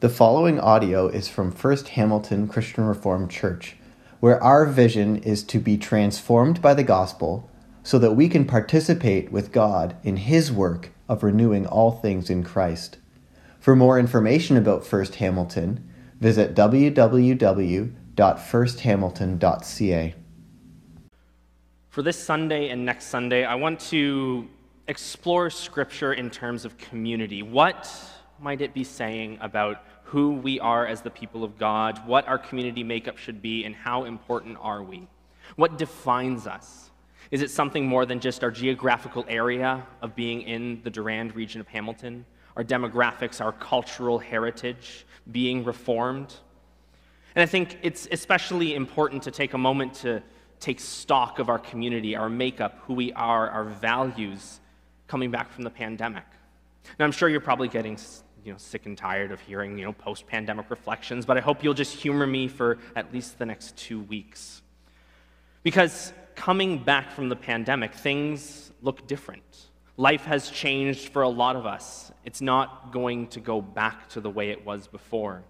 The following audio is from First Hamilton Christian Reformed Church, where our vision is to be transformed by the gospel so that we can participate with God in His work of renewing all things in Christ. For more information about First Hamilton, visit www.firsthamilton.ca. For this Sunday and next Sunday, I want to explore Scripture in terms of community. What might it be saying about who we are as the people of God, what our community makeup should be, and how important are we? What defines us? Is it something more than just our geographical area of being in the Durand region of Hamilton, our demographics, our cultural heritage, being reformed? And I think it's especially important to take a moment to take stock of our community, our makeup, who we are, our values coming back from the pandemic. Now, I'm sure you're probably getting you know, sick and tired of hearing, you know, post-pandemic reflections, but I hope you'll just humor me for at least the next two weeks. Because coming back from the pandemic, things look different. Life has changed for a lot of us. It's not going to go back to the way it was before.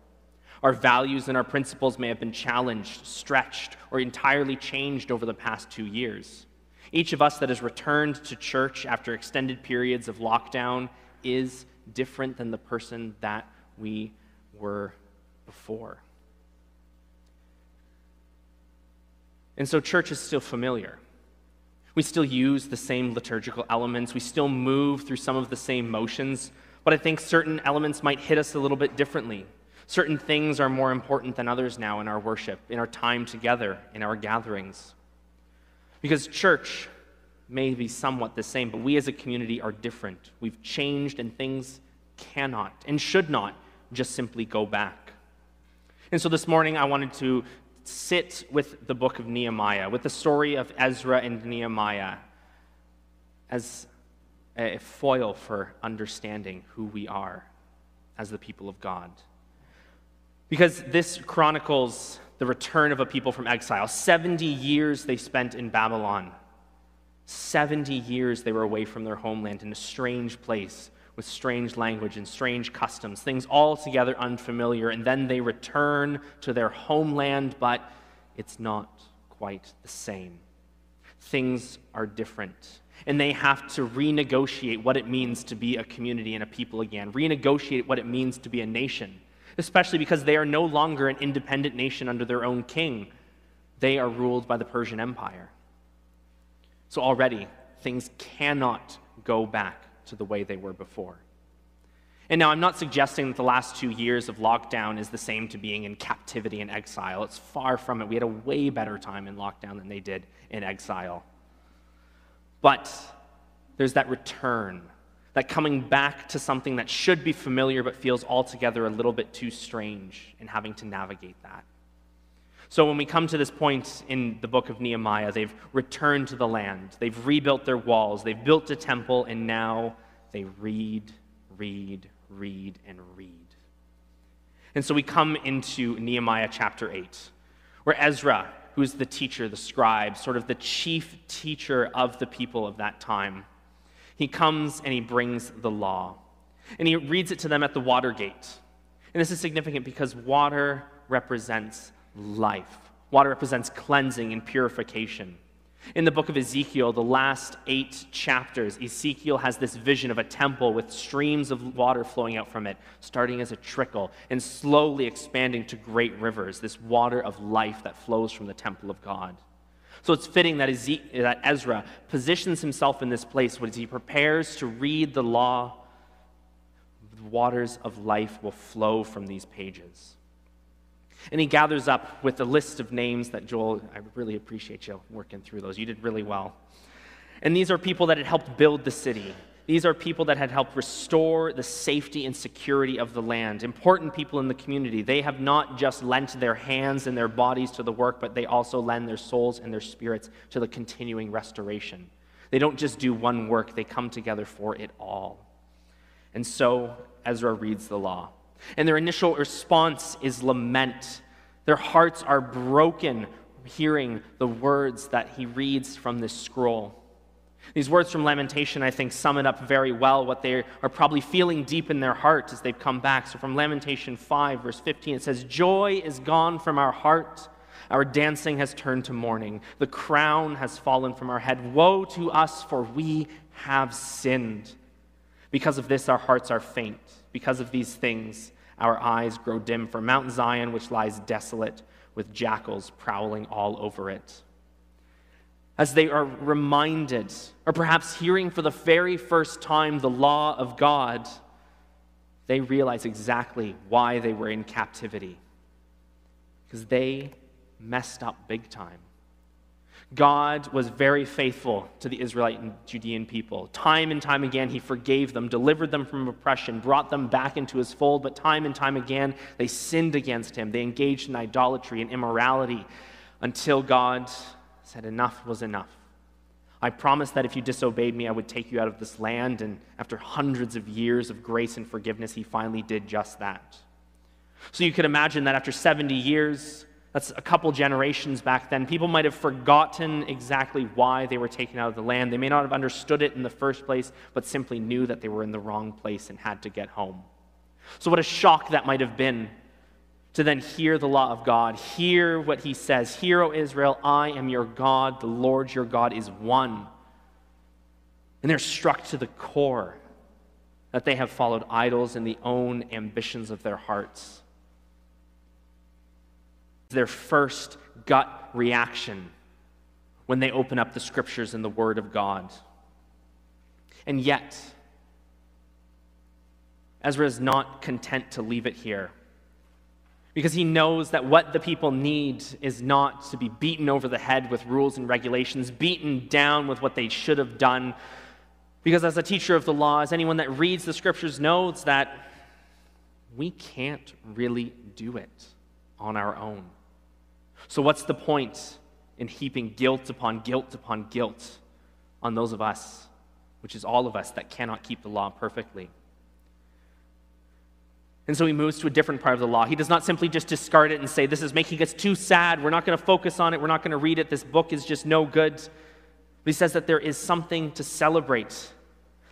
Our values and our principles may have been challenged, stretched, or entirely changed over the past two years. Each of us that has returned to church after extended periods of lockdown is different than the person that we were before. And so, church is still familiar. We still use the same liturgical elements, we still move through some of the same motions, but I think certain elements might hit us a little bit differently. Certain things are more important than others now in our worship, in our time together, in our gatherings. Because church may be somewhat the same, but we as a community are different. We've changed, and things cannot and should not just simply go back. And so this morning, I wanted to sit with the book of Nehemiah, with the story of Ezra and Nehemiah, as a foil for understanding who we are as the people of God. Because this chronicles the return of a people from exile. 70 years they spent in Babylon. 70 years they were away from their homeland in a strange place with strange language and strange customs, things altogether unfamiliar. And then they return to their homeland, but it's not quite the same. Things are different. And they have to renegotiate what it means to be a community and a people again, renegotiate what it means to be a nation, especially because they are no longer an independent nation under their own king. They are ruled by the Persian Empire. So already, things cannot go back to the way they were before. And now, I'm not suggesting that the last two years of lockdown is the same to being in captivity and exile. It's far from it. We had a way better time in lockdown than they did in exile. But there's that return, that coming back to something that should be familiar but feels altogether a little bit too strange and having to navigate that. So when we come to this point in the book of Nehemiah, they've returned to the land, they've rebuilt their walls, they've built a temple, and now they read, read, read, and read. And so we come into Nehemiah chapter 8, where Ezra, who's the teacher, the scribe, sort of the chief teacher of the people of that time, he comes and he brings the law. And he reads it to them at the water gate. And this is significant because water represents life. Water represents cleansing and purification. In the book of Ezekiel, the last eight chapters, Ezekiel has this vision of a temple with streams of water flowing out from it, starting as a trickle and slowly expanding to great rivers, this water of life that flows from the temple of God. So it's fitting that, that Ezra positions himself in this place as he prepares to read the law. The waters of life will flow from these pages. And he gathers up with a list of names that Joel, I really appreciate you working through those. You did really well. And these are people that had helped build the city. These are people that had helped restore the safety and security of the land. Important people in the community. They have not just lent their hands and their bodies to the work, but they also lend their souls and their spirits to the continuing restoration. They don't just do one work, they come together for it all. And so Ezra reads the law. And their initial response is lament. Their hearts are broken hearing the words that he reads from this scroll. These words from Lamentation, I think, sum it up very well, what they are probably feeling deep in their heart as they've come back. So from Lamentation 5, verse 15, it says, Joy is gone from our heart. Our dancing has turned to mourning. The crown has fallen from our head. Woe to us, for we have sinned. Because of this, our hearts are faint. Because of these things, our eyes grow dim for Mount Zion, which lies desolate, with jackals prowling all over it as they are reminded, or perhaps hearing for the very first time the law of God, they realize exactly why they were in captivity. Because they messed up big time. God was very faithful to the Israelite and Judean people. Time and time again, He forgave them, delivered them from oppression, brought them back into His fold, but time and time again, they sinned against Him. They engaged in idolatry and immorality until God said, Enough was enough. I promised that if you disobeyed me, I would take you out of this land. And after hundreds of years of grace and forgiveness, he finally did just that. So you could imagine that after 70 years, that's a couple generations back then, people might have forgotten exactly why they were taken out of the land. They may not have understood it in the first place, but simply knew that they were in the wrong place and had to get home. So, what a shock that might have been to then hear the law of God, hear what he says Hear, O Israel, I am your God, the Lord your God is one. And they're struck to the core that they have followed idols in the own ambitions of their hearts. Their first gut reaction when they open up the scriptures and the Word of God. And yet, Ezra is not content to leave it here because he knows that what the people need is not to be beaten over the head with rules and regulations, beaten down with what they should have done. Because as a teacher of the law, as anyone that reads the scriptures knows that we can't really do it on our own. So, what's the point in heaping guilt upon guilt upon guilt on those of us, which is all of us, that cannot keep the law perfectly? And so he moves to a different part of the law. He does not simply just discard it and say, This is making us too sad. We're not going to focus on it. We're not going to read it. This book is just no good. But he says that there is something to celebrate,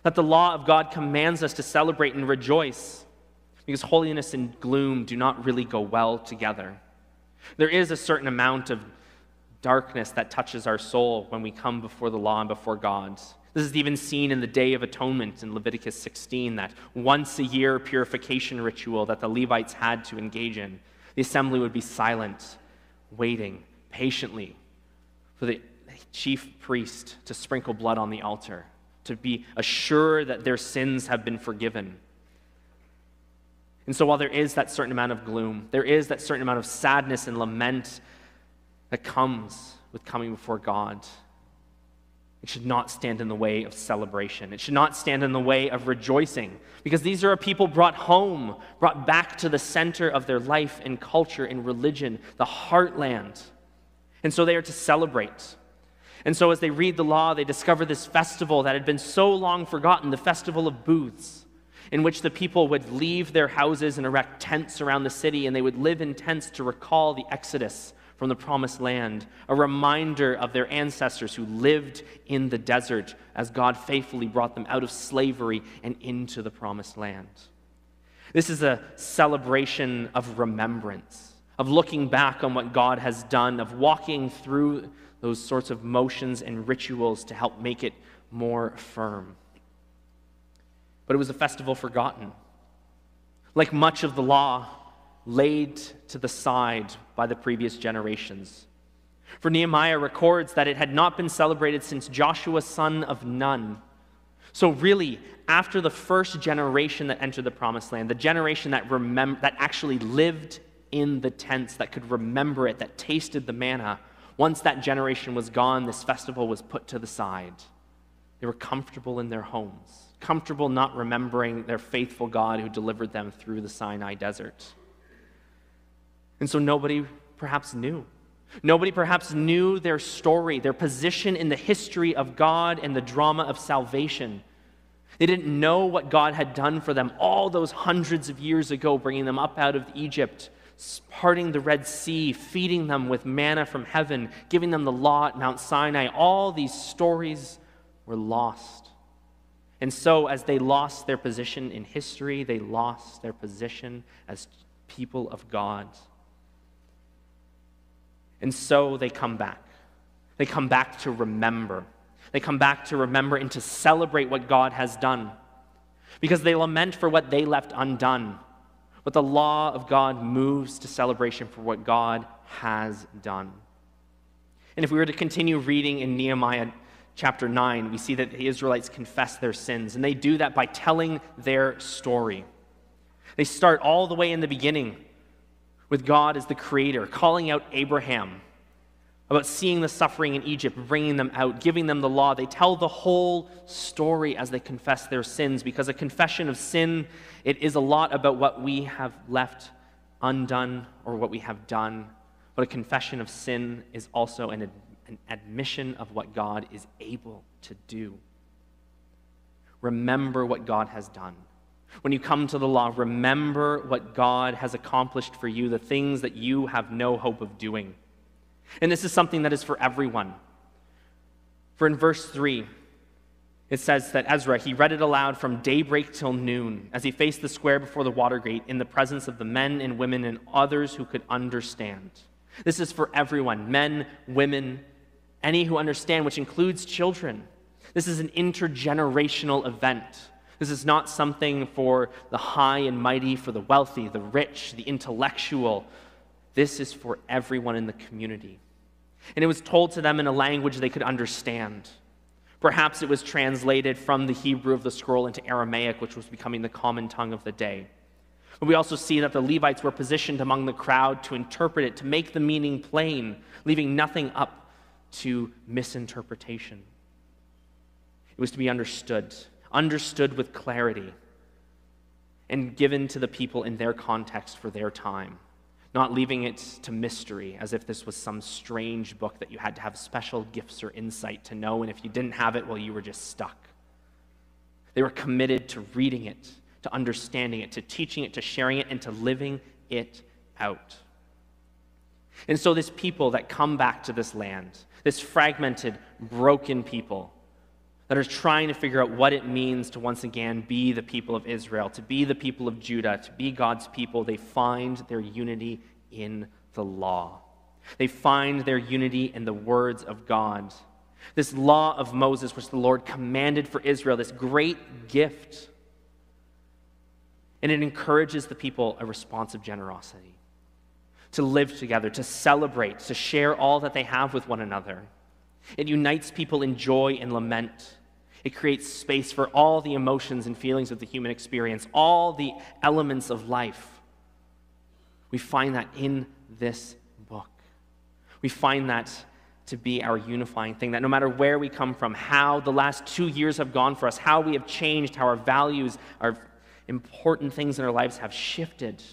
that the law of God commands us to celebrate and rejoice, because holiness and gloom do not really go well together. There is a certain amount of darkness that touches our soul when we come before the law and before God. This is even seen in the Day of Atonement in Leviticus 16, that once a year purification ritual that the Levites had to engage in. The assembly would be silent, waiting patiently for the chief priest to sprinkle blood on the altar, to be assured that their sins have been forgiven. And so, while there is that certain amount of gloom, there is that certain amount of sadness and lament that comes with coming before God. It should not stand in the way of celebration. It should not stand in the way of rejoicing because these are a people brought home, brought back to the center of their life and culture and religion, the heartland. And so they are to celebrate. And so as they read the law, they discover this festival that had been so long forgotten the festival of booths, in which the people would leave their houses and erect tents around the city, and they would live in tents to recall the Exodus from the promised land, a reminder of their ancestors who lived in the desert as God faithfully brought them out of slavery and into the promised land. This is a celebration of remembrance, of looking back on what God has done, of walking through those sorts of motions and rituals to help make it more firm. But it was a festival forgotten. Like much of the law, laid to the side by the previous generations. For Nehemiah records that it had not been celebrated since Joshua, son of Nun. So, really, after the first generation that entered the promised land, the generation that, remem- that actually lived in the tents, that could remember it, that tasted the manna, once that generation was gone, this festival was put to the side. They were comfortable in their homes, comfortable not remembering their faithful God who delivered them through the Sinai desert. And so nobody perhaps knew. Nobody perhaps knew their story, their position in the history of God and the drama of salvation. They didn't know what God had done for them all those hundreds of years ago, bringing them up out of Egypt, parting the Red Sea, feeding them with manna from heaven, giving them the law at Mount Sinai. All these stories were lost. And so, as they lost their position in history, they lost their position as people of God. And so they come back. They come back to remember. They come back to remember and to celebrate what God has done. Because they lament for what they left undone. But the law of God moves to celebration for what God has done. And if we were to continue reading in Nehemiah chapter 9, we see that the Israelites confess their sins, and they do that by telling their story. They start all the way in the beginning with God as the creator, calling out Abraham about seeing the suffering in Egypt, bringing them out, giving them the law. They tell the whole story as they confess their sins because a confession of sin, it is a lot about what we have left undone or what we have done. But a confession of sin is also an, an admission of what God is able to do. Remember what God has done. When you come to the law, remember what God has accomplished for you, the things that you have no hope of doing. And this is something that is for everyone. For in verse 3, it says that Ezra, he read it aloud from daybreak till noon as he faced the square before the water gate in the presence of the men and women and others who could understand. This is for everyone men, women, any who understand, which includes children. This is an intergenerational event. This is not something for the high and mighty, for the wealthy, the rich, the intellectual. This is for everyone in the community. And it was told to them in a language they could understand. Perhaps it was translated from the Hebrew of the scroll into Aramaic, which was becoming the common tongue of the day. But we also see that the Levites were positioned among the crowd to interpret it, to make the meaning plain, leaving nothing up to misinterpretation. It was to be understood understood with clarity, and given to the people in their context for their time, not leaving it to mystery as if this was some strange book that you had to have special gifts or insight to know, and if you didn't have it, well, you were just stuck. They were committed to reading it, to understanding it, to teaching it, to sharing it, and to living it out. And so, this people that come back to this land, this fragmented, broken people, that are trying to figure out what it means to once again be the people of Israel, to be the people of Judah, to be God's people, they find their unity in the law. They find their unity in the words of God. This law of Moses, which the Lord commanded for Israel, this great gift. And it encourages the people a response of generosity, to live together, to celebrate, to share all that they have with one another. It unites people in joy and lament. It creates space for all the emotions and feelings of the human experience, all the elements of life. We find that in this book. We find that to be our unifying thing, that no matter where we come from, how the last two years have gone for us, how we have changed, how our values, our important things in our lives have shifted,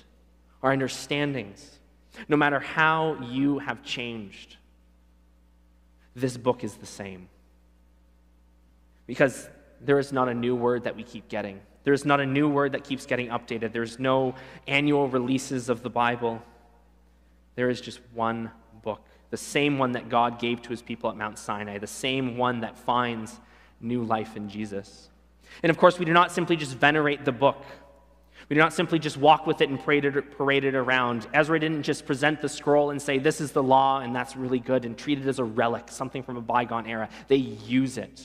our understandings, no matter how you have changed, this book is the same. Because there is not a new word that we keep getting. There is not a new word that keeps getting updated. There's no annual releases of the Bible. There is just one book, the same one that God gave to his people at Mount Sinai, the same one that finds new life in Jesus. And of course, we do not simply just venerate the book. We do not simply just walk with it and parade it, parade it around. Ezra didn't just present the scroll and say, This is the law, and that's really good, and treat it as a relic, something from a bygone era. They use it.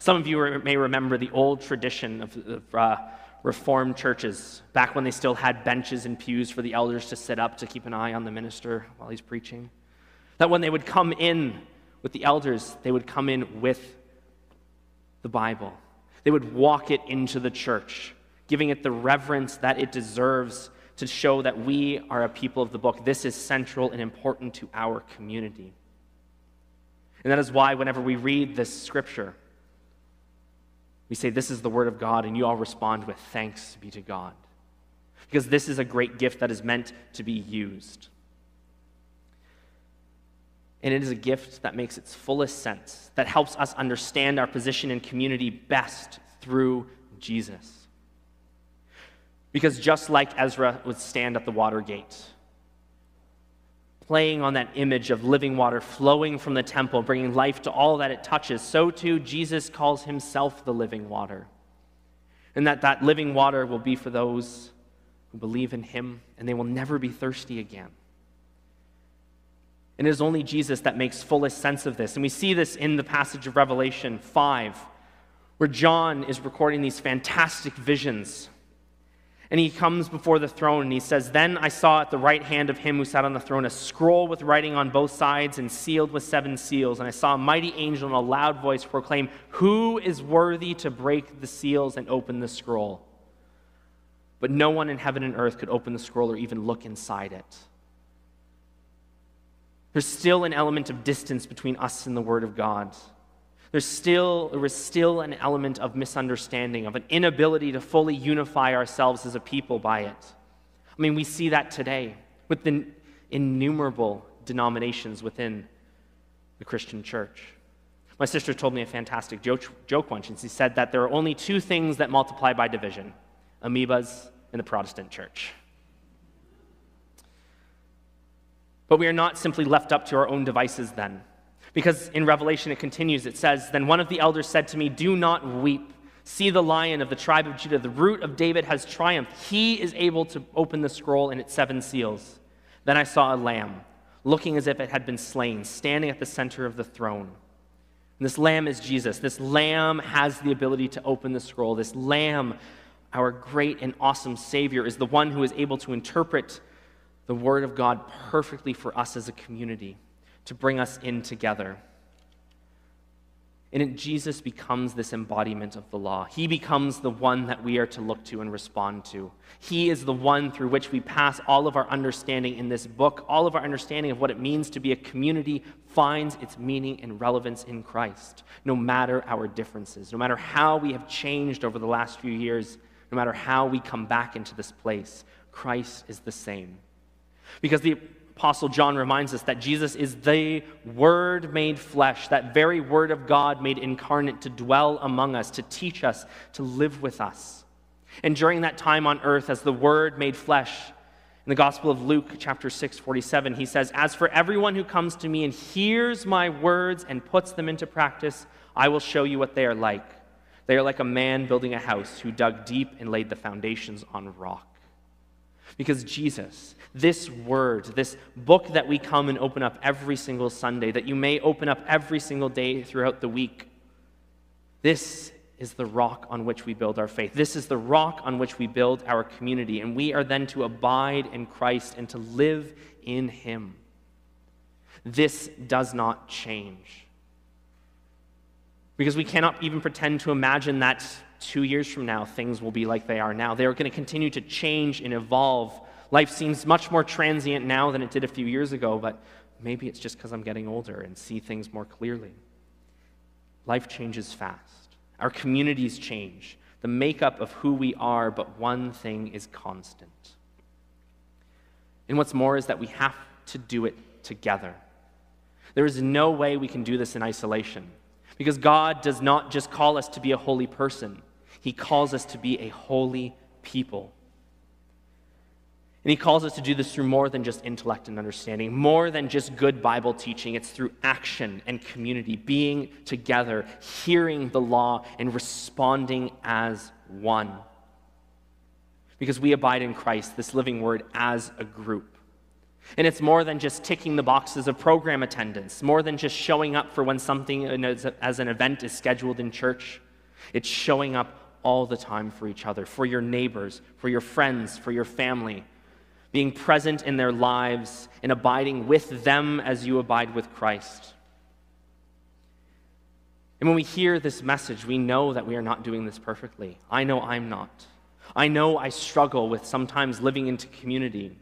Some of you may remember the old tradition of, of uh, Reformed churches, back when they still had benches and pews for the elders to sit up to keep an eye on the minister while he's preaching. That when they would come in with the elders, they would come in with the Bible. They would walk it into the church, giving it the reverence that it deserves to show that we are a people of the book. This is central and important to our community. And that is why, whenever we read this scripture, we say, This is the word of God, and you all respond with thanks be to God. Because this is a great gift that is meant to be used. And it is a gift that makes its fullest sense, that helps us understand our position in community best through Jesus. Because just like Ezra would stand at the water gate, playing on that image of living water flowing from the temple, bringing life to all that it touches, so too Jesus calls himself the living water. And that that living water will be for those who believe in him, and they will never be thirsty again. And it is only Jesus that makes fullest sense of this. And we see this in the passage of Revelation 5, where John is recording these fantastic visions and he comes before the throne and he says, Then I saw at the right hand of him who sat on the throne a scroll with writing on both sides and sealed with seven seals. And I saw a mighty angel in a loud voice proclaim, Who is worthy to break the seals and open the scroll? But no one in heaven and earth could open the scroll or even look inside it. There's still an element of distance between us and the Word of God there's still, there was still an element of misunderstanding, of an inability to fully unify ourselves as a people by it. I mean, we see that today with the innumerable denominations within the Christian church. My sister told me a fantastic joke, joke once, and she said that there are only two things that multiply by division amoebas and the Protestant church. But we are not simply left up to our own devices then. Because in Revelation it continues, it says, Then one of the elders said to me, Do not weep. See the lion of the tribe of Judah, the root of David has triumphed. He is able to open the scroll and its seven seals. Then I saw a lamb, looking as if it had been slain, standing at the center of the throne. And this lamb is Jesus. This lamb has the ability to open the scroll. This lamb, our great and awesome Savior, is the one who is able to interpret the Word of God perfectly for us as a community to bring us in together. And it, Jesus becomes this embodiment of the law. He becomes the one that we are to look to and respond to. He is the one through which we pass all of our understanding in this book. All of our understanding of what it means to be a community finds its meaning and relevance in Christ, no matter our differences, no matter how we have changed over the last few years, no matter how we come back into this place. Christ is the same. Because the Apostle John reminds us that Jesus is the Word made flesh, that very Word of God made incarnate to dwell among us, to teach us, to live with us. And during that time on earth, as the Word made flesh, in the Gospel of Luke, chapter 6, 47, he says, As for everyone who comes to me and hears my words and puts them into practice, I will show you what they are like. They are like a man building a house who dug deep and laid the foundations on rock. Because Jesus, this word, this book that we come and open up every single Sunday, that you may open up every single day throughout the week, this is the rock on which we build our faith. This is the rock on which we build our community. And we are then to abide in Christ and to live in Him. This does not change. Because we cannot even pretend to imagine that two years from now, things will be like they are now. They are going to continue to change and evolve. Life seems much more transient now than it did a few years ago, but maybe it's just because I'm getting older and see things more clearly. Life changes fast. Our communities change. The makeup of who we are, but one thing is constant. And what's more is that we have to do it together. There is no way we can do this in isolation. Because God does not just call us to be a holy person, He calls us to be a holy people. And He calls us to do this through more than just intellect and understanding, more than just good Bible teaching. It's through action and community, being together, hearing the law, and responding as one. Because we abide in Christ, this living word, as a group. And it's more than just ticking the boxes of program attendance, more than just showing up for when something as an event is scheduled in church. It's showing up all the time for each other, for your neighbors, for your friends, for your family, being present in their lives and abiding with them as you abide with Christ. And when we hear this message, we know that we are not doing this perfectly. I know I'm not. I know I struggle with sometimes living into community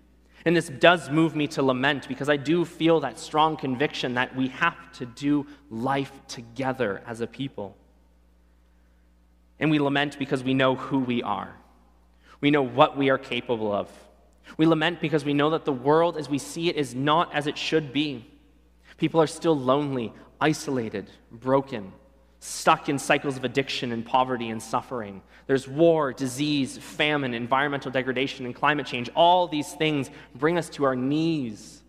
and this does move me to lament because I do feel that strong conviction that we have to do life together as a people. And we lament because we know who we are. We know what we are capable of. We lament because we know that the world as we see it is not as it should be. People are still lonely, isolated, broken, stuck in cycles of addiction and poverty and suffering. There's war, disease, famine, environmental degradation, and climate change. All these things bring us to our knees.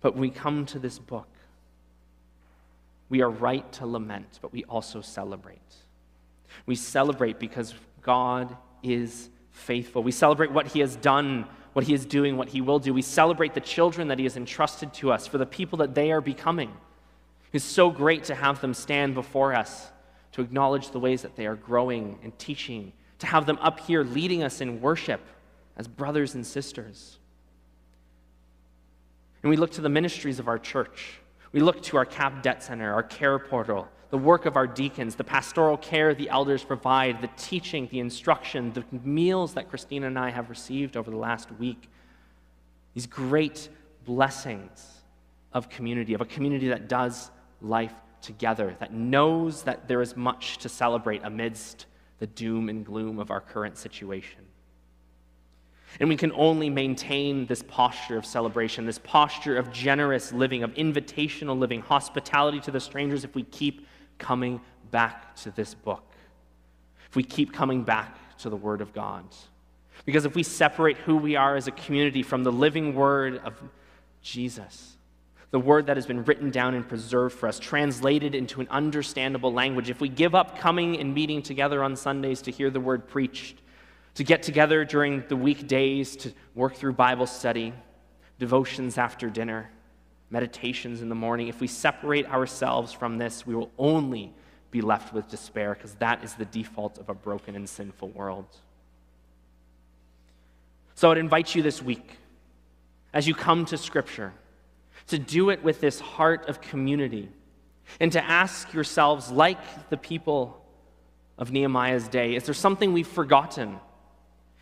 But we come to this book we are right to lament, but we also celebrate. We celebrate because God is faithful. We celebrate what He has done, what He is doing, what He will do. We celebrate the children that He has entrusted to us for the people that they are becoming. It's so great to have them stand before us, to acknowledge the ways that they are growing and teaching, to have them up here leading us in worship as brothers and sisters. And we look to the ministries of our church. We look to our CAP Debt Center, our care portal, the work of our deacons, the pastoral care the elders provide, the teaching, the instruction, the meals that Christina and I have received over the last week. These great blessings of community, of a community that does life together, that knows that there is much to celebrate amidst the doom and gloom of our current situation. And we can only maintain this posture of celebration, this posture of generous living, of invitational living, hospitality to the strangers, if we keep coming back to this book, if we keep coming back to the Word of God. Because if we separate who we are as a community from the living Word of Jesus, the Word that has been written down and preserved for us, translated into an understandable language, if we give up coming and meeting together on Sundays to hear the Word preached, to get together during the weekdays to work through Bible study, devotions after dinner, meditations in the morning, if we separate ourselves from this, we will only be left with despair because that is the default of a broken and sinful world. So I'd invite you this week, as you come to Scripture, to do it with this heart of community and to ask yourselves, like the people of Nehemiah's day, is there something we've forgotten?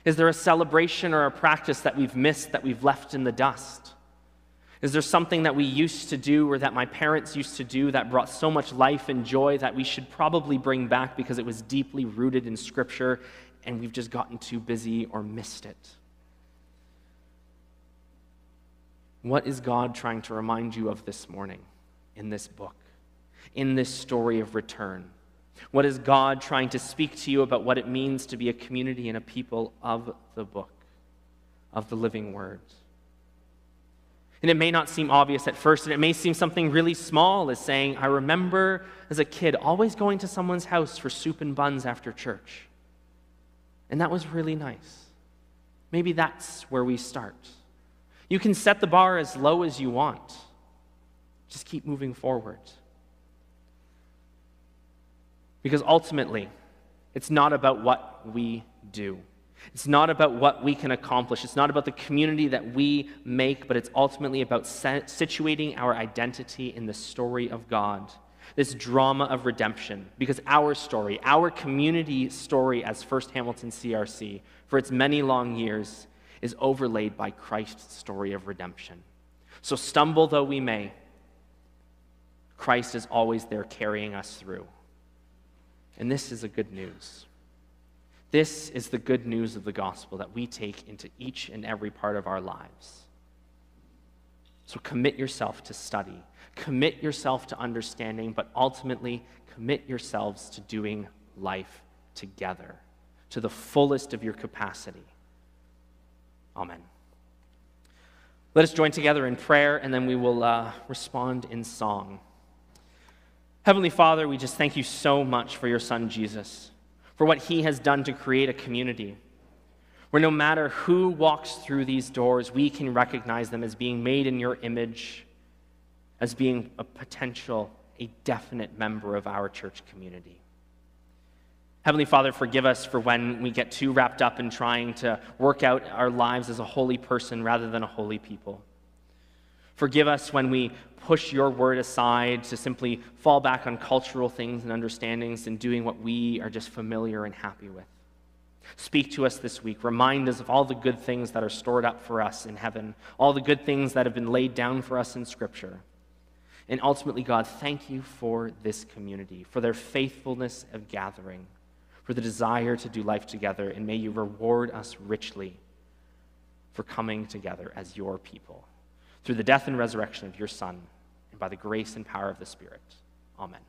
Is there a celebration or a practice that we've missed, that we've left in the dust? Is there something that we used to do or that my parents used to do that brought so much life and joy that we should probably bring back because it was deeply rooted in Scripture and we've just gotten too busy or missed it? What is God trying to remind you of this morning in this book, in this story of return? What is God trying to speak to you about what it means to be a community and a people of the book, of the living word? And it may not seem obvious at first, and it may seem something really small, as saying, I remember as a kid always going to someone's house for soup and buns after church. And that was really nice. Maybe that's where we start. You can set the bar as low as you want, just keep moving forward. Because ultimately, it's not about what we do. It's not about what we can accomplish. It's not about the community that we make, but it's ultimately about situating our identity in the story of God, this drama of redemption. Because our story, our community story as First Hamilton CRC, for its many long years, is overlaid by Christ's story of redemption. So, stumble though we may, Christ is always there carrying us through. And this is the good news. This is the good news of the gospel that we take into each and every part of our lives. So commit yourself to study, commit yourself to understanding, but ultimately commit yourselves to doing life together to the fullest of your capacity. Amen. Let us join together in prayer and then we will uh, respond in song. Heavenly Father, we just thank you so much for your Son, Jesus, for what he has done to create a community where no matter who walks through these doors, we can recognize them as being made in your image, as being a potential, a definite member of our church community. Heavenly Father, forgive us for when we get too wrapped up in trying to work out our lives as a holy person rather than a holy people. Forgive us when we push your word aside to simply fall back on cultural things and understandings and doing what we are just familiar and happy with. Speak to us this week. Remind us of all the good things that are stored up for us in heaven, all the good things that have been laid down for us in Scripture. And ultimately, God, thank you for this community, for their faithfulness of gathering, for the desire to do life together, and may you reward us richly for coming together as your people through the death and resurrection of your Son, and by the grace and power of the Spirit. Amen.